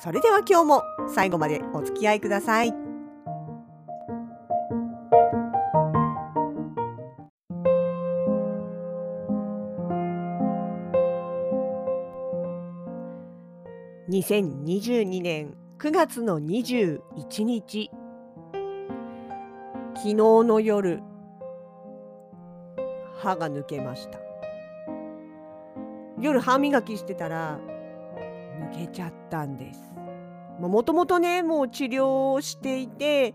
それでは今日も最後までお付き合いください。2022年9月の21日昨日の夜歯が抜けました夜歯磨きしてたら抜けちゃったんです。もともとねもう治療をしていて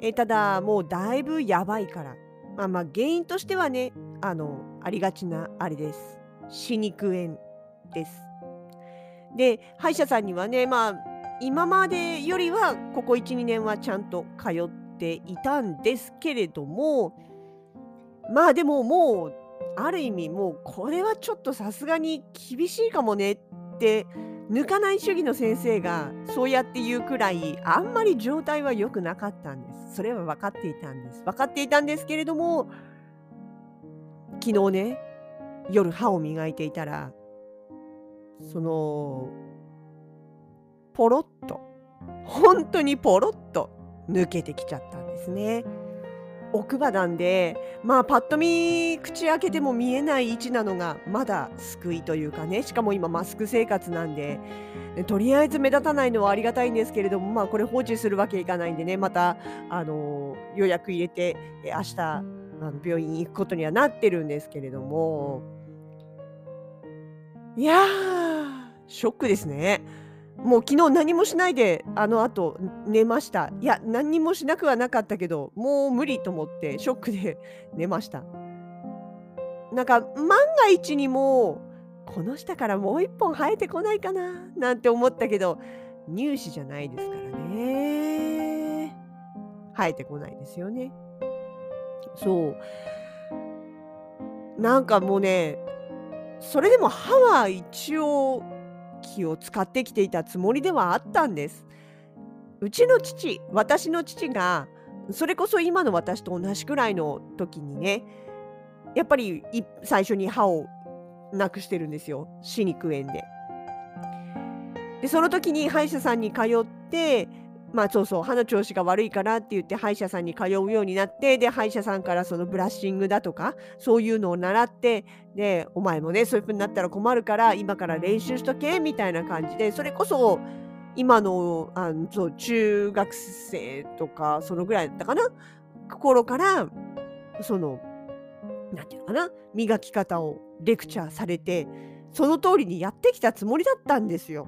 えただもうだいぶやばいから。まあまあ原因としてはねあのありがちなあれです。歯肉炎です。で歯医者さんにはねまあ今までよりはここ12年はちゃんと通っていたんですけれどもまあでももうある意味もうこれはちょっとさすがに厳しいかもねって抜かない主義の先生がそうやって言うくらいあんまり状態は良くなかったんです。それは分かっていたんです。分かっていたんですけれども昨日ね夜歯を磨いていたらそのポロッと本当にポロッと抜けてきちゃったんですね。奥歯なんでまあパッと見口開けても見えない位置なのがまだ救いというかね。しかも今マスク生活なんで。とりあえず目立たないのはありがたいんですけれどもまあこれ放置するわけいかないんでね。またあの予約入れて明日あの病院に行くことにはなってるんですけれども。いやーショックですね。もう昨日何もしないであの後寝ました。いや、何もしなくはなかったけど、もう無理と思ってショックで 寝ました。なんか万が一にもこの下からもう一本生えてこないかななんて思ったけど乳歯じゃないですからね。生えてこないですよね。そう。なんかもうね、それでも歯は一応気を使ってきていたつもりではあったんです。うちの父、私の父が、それこそ今の私と同じくらいの時にね、やっぱり最初に歯をなくしてるんですよ。歯肉炎で。で、その時に歯医者さんに通って、まあそうそう歯の調子が悪いからって言って歯医者さんに通うようになってで歯医者さんからそのブラッシングだとかそういうのを習ってでお前もねそういう風になったら困るから今から練習しとけみたいな感じでそれこそ今のあのそう中学生とかそのぐらいだったかな？頃からその何て言うのかな？磨き方をレクチャーされてその通りにやってきたつもりだったんですよ。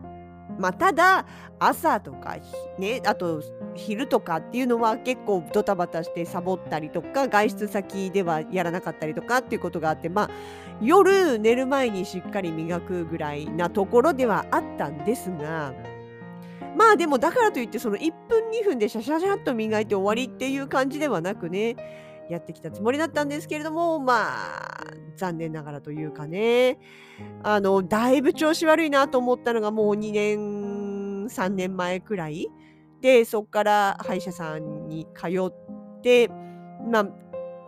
まあ、ただ朝とかねあと昼とかっていうのは結構ドタバタしてサボったりとか外出先ではやらなかったりとかっていうことがあってまあ夜寝る前にしっかり磨くぐらいなところではあったんですがまあでもだからといってその1分2分でシャシャシャっと磨いて終わりっていう感じではなくねやってきたつもりだったんですけれどもまあ残念ながらというかねあのだいぶ調子悪いなと思ったのがもう2年3年前くらいでそこから歯医者さんに通ってまあ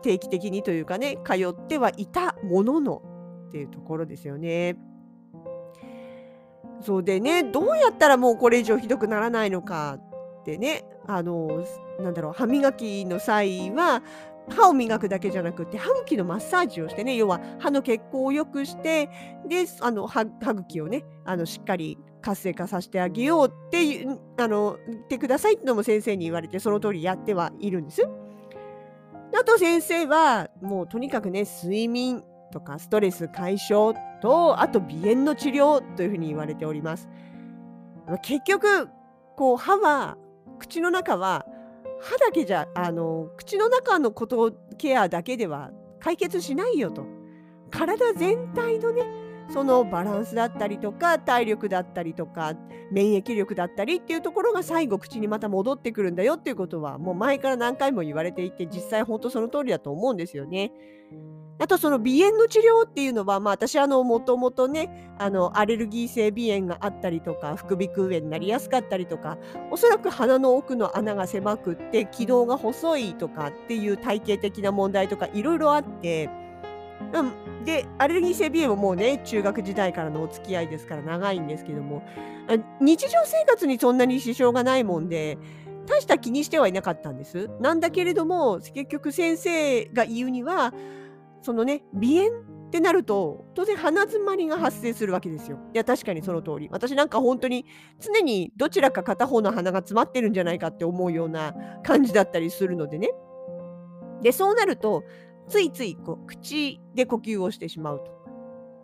定期的にというかね通ってはいたもののっていうところですよね。そうでねどうやったらもうこれ以上ひどくならないのかってねあのなんだろう歯磨きの際は歯を磨くだけじゃなくて歯茎のマッサージをしてね要は歯の血行を良くしてであの歯茎をねあのしっかり活性化させてあげようってうあの言ってくださいってのも先生に言われてその通りやってはいるんです。あと先生はもうとにかくね睡眠とかストレス解消とあと鼻炎の治療というふうに言われております。結局こう歯は口の中は歯だけじゃあの口の中のことケアだけでは解決しないよと体全体のねそのバランスだったりとか体力だったりとか免疫力だったりっていうところが最後口にまた戻ってくるんだよっていうことはもう前から何回も言われていて実際本当その通りだと思うんですよね。あとその鼻炎の治療っていうのは、まあ、私あのもともとねあのアレルギー性鼻炎があったりとか副鼻腔炎になりやすかったりとかおそらく鼻の奥の穴が狭くって気道が細いとかっていう体系的な問題とかいろいろあって、うん、でアレルギー性鼻炎ももうね中学時代からのお付き合いですから長いんですけども日常生活にそんなに支障がないもんで大した気にしてはいなかったんです。なんだけれども結局先生が言うにはそのね、鼻炎ってなると、当然鼻づまりが発生するわけですよ。いや、確かにその通り。私なんか本当に常にどちらか片方の鼻が詰まってるんじゃないかって思うような感じだったりするのでね。で、そうなると、ついついこう口で呼吸をしてしまうと。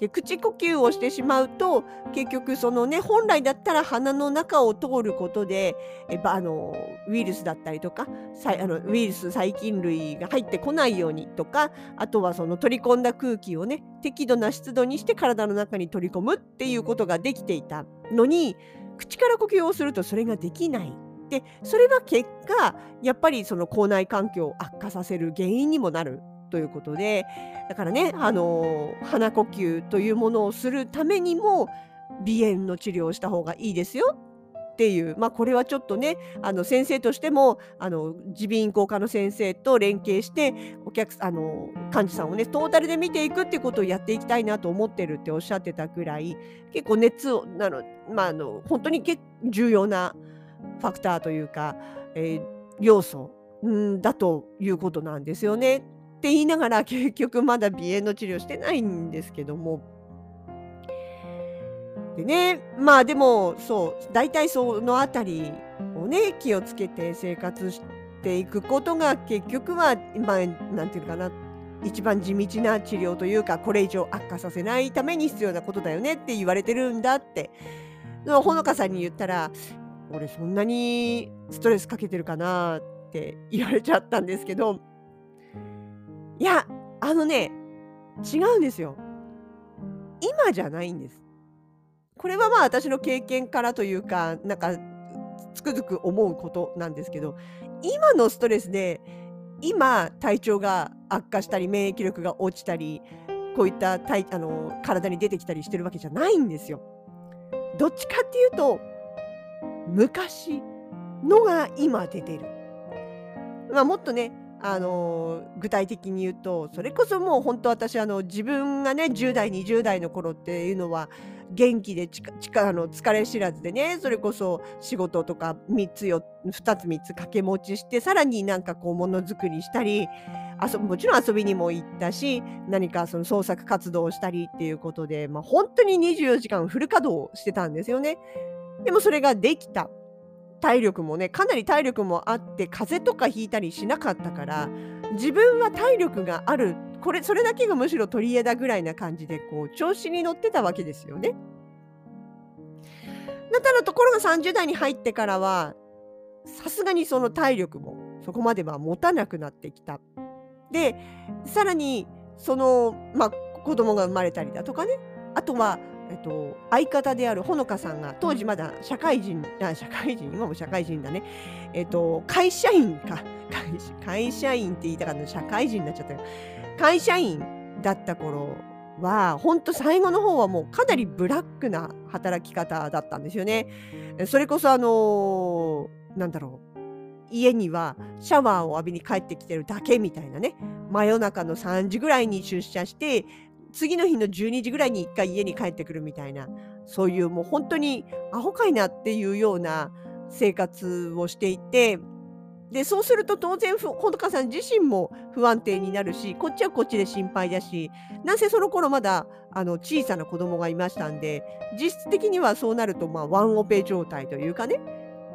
で口呼吸をしてしまうと結局そのね本来だったら鼻の中を通ることでえあのウイルスだったりとかあのウイルス細菌類が入ってこないようにとかあとはその取り込んだ空気をね適度な湿度にして体の中に取り込むっていうことができていたのに口から呼吸をするとそれができない。でそれは結果やっぱりその口内環境を悪化させる原因にもなるということでだからねあの鼻呼吸というものをするためにも鼻炎の治療をした方がいいですよっていう、まあ、これはちょっとねあの先生としても耳鼻咽喉科の先生と連携してお客あの患者さんをねトータルで見ていくっていうことをやっていきたいなと思ってるっておっしゃってたぐらい結構熱をなの、まあ、あの本当に重要なファクターというか、えー、要素んだということなんですよね。って言いながら 結局まだ鼻炎の治療してないんですけども。でねまあでもそう大体その辺りをね気をつけて生活していくことが結局はまあなんていうかな一番地道な治療というかこれ以上悪化させないために必要なことだよねって言われてるんだってほのかさんに言ったら俺そんなにストレスかけてるかなって言われちゃったんですけどいや、あのね、違うんですよ。今じゃないんです。これはまあ私の経験からというか、なんかつくづく思うことなんですけど、今のストレスで、今体調が悪化したり、免疫力が落ちたり、こういった体あの体に出てきたりしてるわけじゃないんですよ。どっちかっていうと、昔のが今出てる。まあ、もっとね、あの具体的に言うとそれこそもう本当私あの自分がね10代20代の頃っていうのは元気でちかちかあの疲れ知らずでねそれこそ仕事とか3つよ2つ3つ掛け持ちしてさらになんかこうものづくりしたり遊もちろん遊びにも行ったし何かその創作活動をしたりっていうことで、まあ、本当に24時間フル稼働してたんですよね。でもそれができた。体力もねかなり体力もあって風邪とかひいたりしなかったから自分は体力があるこれそれだけがむしろ取り柄だぐらいな感じでこう調子に乗ってたわけですよね。だったらところが30代に入ってからはさすがにその体力もそこまでは持たなくなってきた。でさらにそのまあ子供が生まれたりだとかねあとはえっと、相方であるほのかさんが当時まだ社会人あ社会人今も社会人だね、えっと、会社員か。会社員って言いたかった。社会人になっちゃった会社員だった頃は本当最後の方はもうかなりブラックな働き方だったんですよね。それこそあのー、なんだろう。家にはシャワーを浴びに帰ってきてるだけみたいなね。真夜中の3時ぐらいに出社して次の日の12時ぐらいに1回家に帰ってくるみたいなそういうもう本当にアホかいなっていうような生活をしていてでそうすると当然ほのかさん自身も不安定になるしこっちはこっちで心配だしなんせその頃まだあの小さな子供がいましたんで実質的にはそうなるとまあワンオペ状態というかね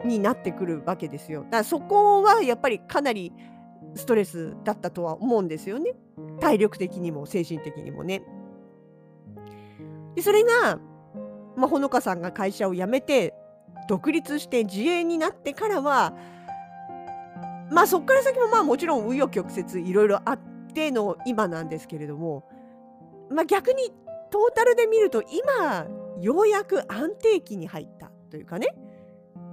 になってくるわけですよ。だからそこはやっぱりかなりストレスだったとは思うんですよね。体力的にも精神的にもね。でそれが、まあ、ほのかさんが会社を辞めて独立して自営になってからはまあそこから先もまあもちろん紆余曲折いろいろあっての今なんですけれども、まあ、逆にトータルで見ると今ようやく安定期に入ったというかね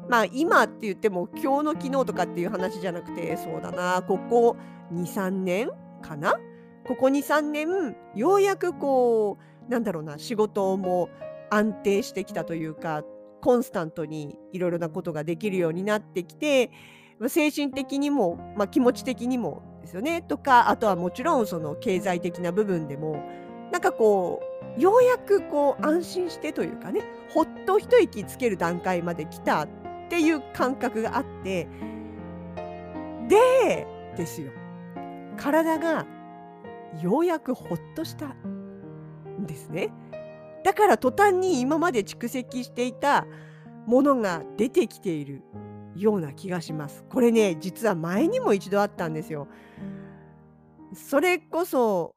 まあ今って言っても今日の昨日とかっていう話じゃなくてそうだな。ここ23年かな？ここ23年ようやくこうなんだろうな。仕事も安定してきたというかコンスタントにいろいろなことができるようになってきて精神的にも、まあ、気持ち的にもですよね。とかあとはもちろんその経済的な部分でもなんかこうようやくこう安心してというかねほっと一息つける段階まで来たっていう感覚があってでですよ。体がようやくほっとしたんですね。だから途端に今まで蓄積していたものが出てきているような気がします。これね実は前にも一度あったんですよ。それこそ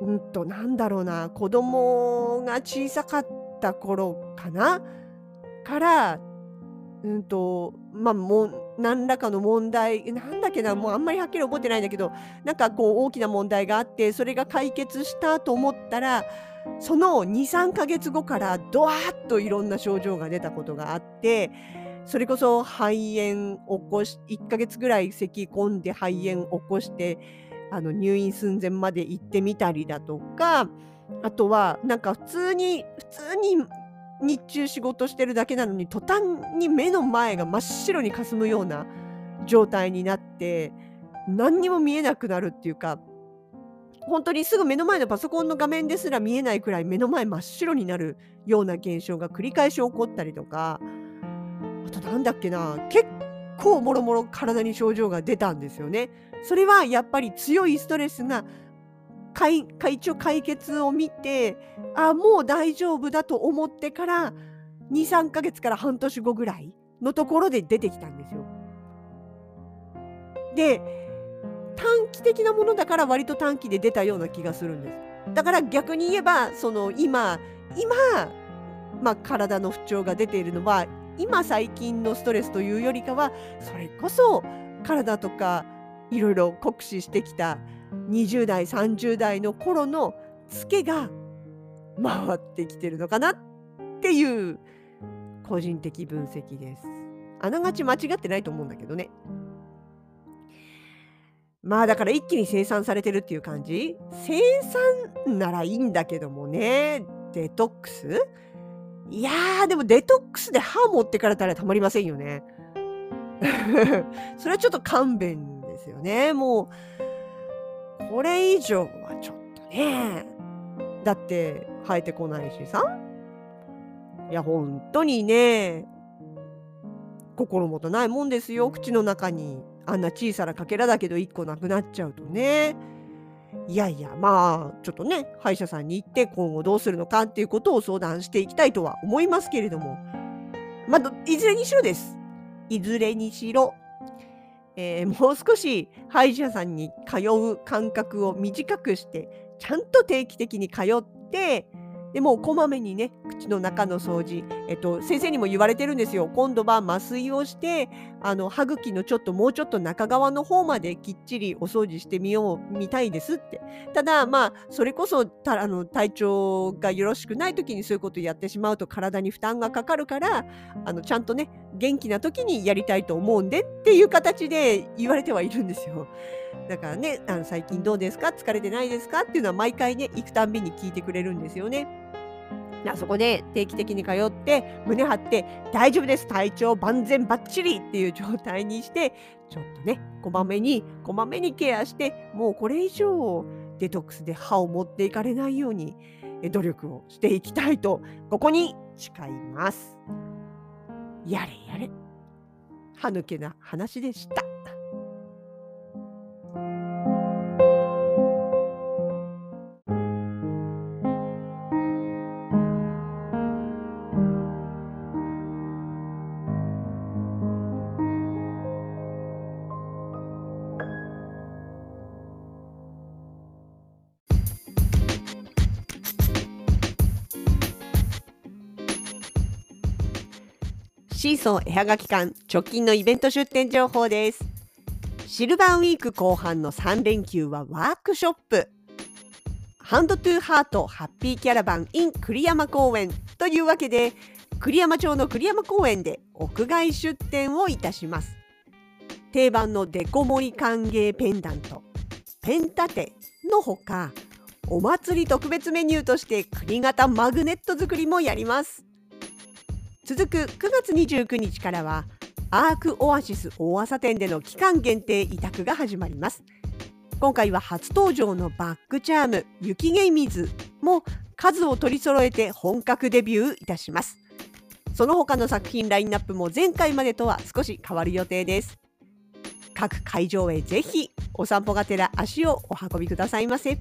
うんとなんだろうな子供が小さかった頃かな？からうんとまあもう何らかの問題なんだっけなもうあんまりはっきり覚えてないんだけどなんかこう大きな問題があってそれが解決したと思ったらその23ヶ月後からドワーッといろんな症状が出たことがあってそれこそ肺炎起こし1ヶ月ぐらい咳き込んで肺炎起こしてあの入院寸前まで行ってみたりだとかあとはなんか普通に普通に日中仕事してるだけなのに途端に目の前が真っ白にかすむような状態になって何にも見えなくなるっていうか本当にすぐ目の前のパソコンの画面ですら見えないくらい目の前真っ白になるような現象が繰り返し起こったりとかあとなんだっけな結構もろもろ体に症状が出たんですよね。それはやっぱり強いストレスが一応解決を見てあもう大丈夫だと思ってから23ヶ月から半年後ぐらいのところで出てきたんですよ。で短期的なものだから割と短期で出たような気がするんです。だから逆に言えばその今今、まあ、体の不調が出ているのは今最近のストレスというよりかはそれこそ体とかいろいろ酷使してきた20代30代の頃のツケが回ってきてるのかなっていう個人的分析です。あながち間違ってないと思うんだけどね。まあだから一気に生産されてるっていう感じ生産ならいいんだけどもねデトックス？いやーでもデトックスで歯持ってかれたらたまりませんよね。それはちょっと勘弁ですよね。もうこれ以上はちょっとね。だって生えてこないしさ。いや本当にね。心もとないもんですよ。口の中にあんな小さなかけらだけど1個なくなっちゃうとね。いやいやまあちょっとね歯医者さんに行って今後どうするのかっていうことを相談していきたいとは思いますけれども。まあいずれにしろです。いずれにしろ、えー、もう少し歯医者さんに通う間隔を短くしてちゃんと定期的に通ってでもこまめにね口の中の掃除、えっと、先生にも言われてるんですよ今度は麻酔をしてあの歯茎のちょっともうちょっと中側の方まできっちりお掃除してみようみたいですってただまあそれこそたあの体調がよろしくない時にそういうことやってしまうと体に負担がかかるからあのちゃんとね元気な時にやりたいと思うんでっていう形で言われてはいるんですよ。だからね、あの最近どうですか？疲れてないですか？っていうのは毎回ね、行くたんびに聞いてくれるんですよね。あそこで定期的に通って胸張って大丈夫です体調万全バッチリっていう状態にしてちょっとねこまめにこまめにケアしてもうこれ以上デトックスで歯を持っていかれないように努力をしていきたいとここに誓います。やれやれ歯抜けな話でした。シーソー絵はがき館直近のイベント出店情報です。シルバーウィーク後半の3連休はワークショップ。ハンドトゥーハートハッピーキャラバン in 栗山公園というわけで栗山町の栗山公園で屋外出店をいたします定番のデコ盛り歓迎ペンダントペンタテのほかお祭り特別メニューとして栗型マグネット作りもやります続く9月29日からはアークオアシス大朝店での期間限定委託が始まります。今回は初登場のバックチャーム雪芸水も数を取り揃えて本格デビューいたします。その他の作品ラインナップも前回までとは少し変わる予定です。各会場へぜひお散歩がてら足をお運びくださいませ。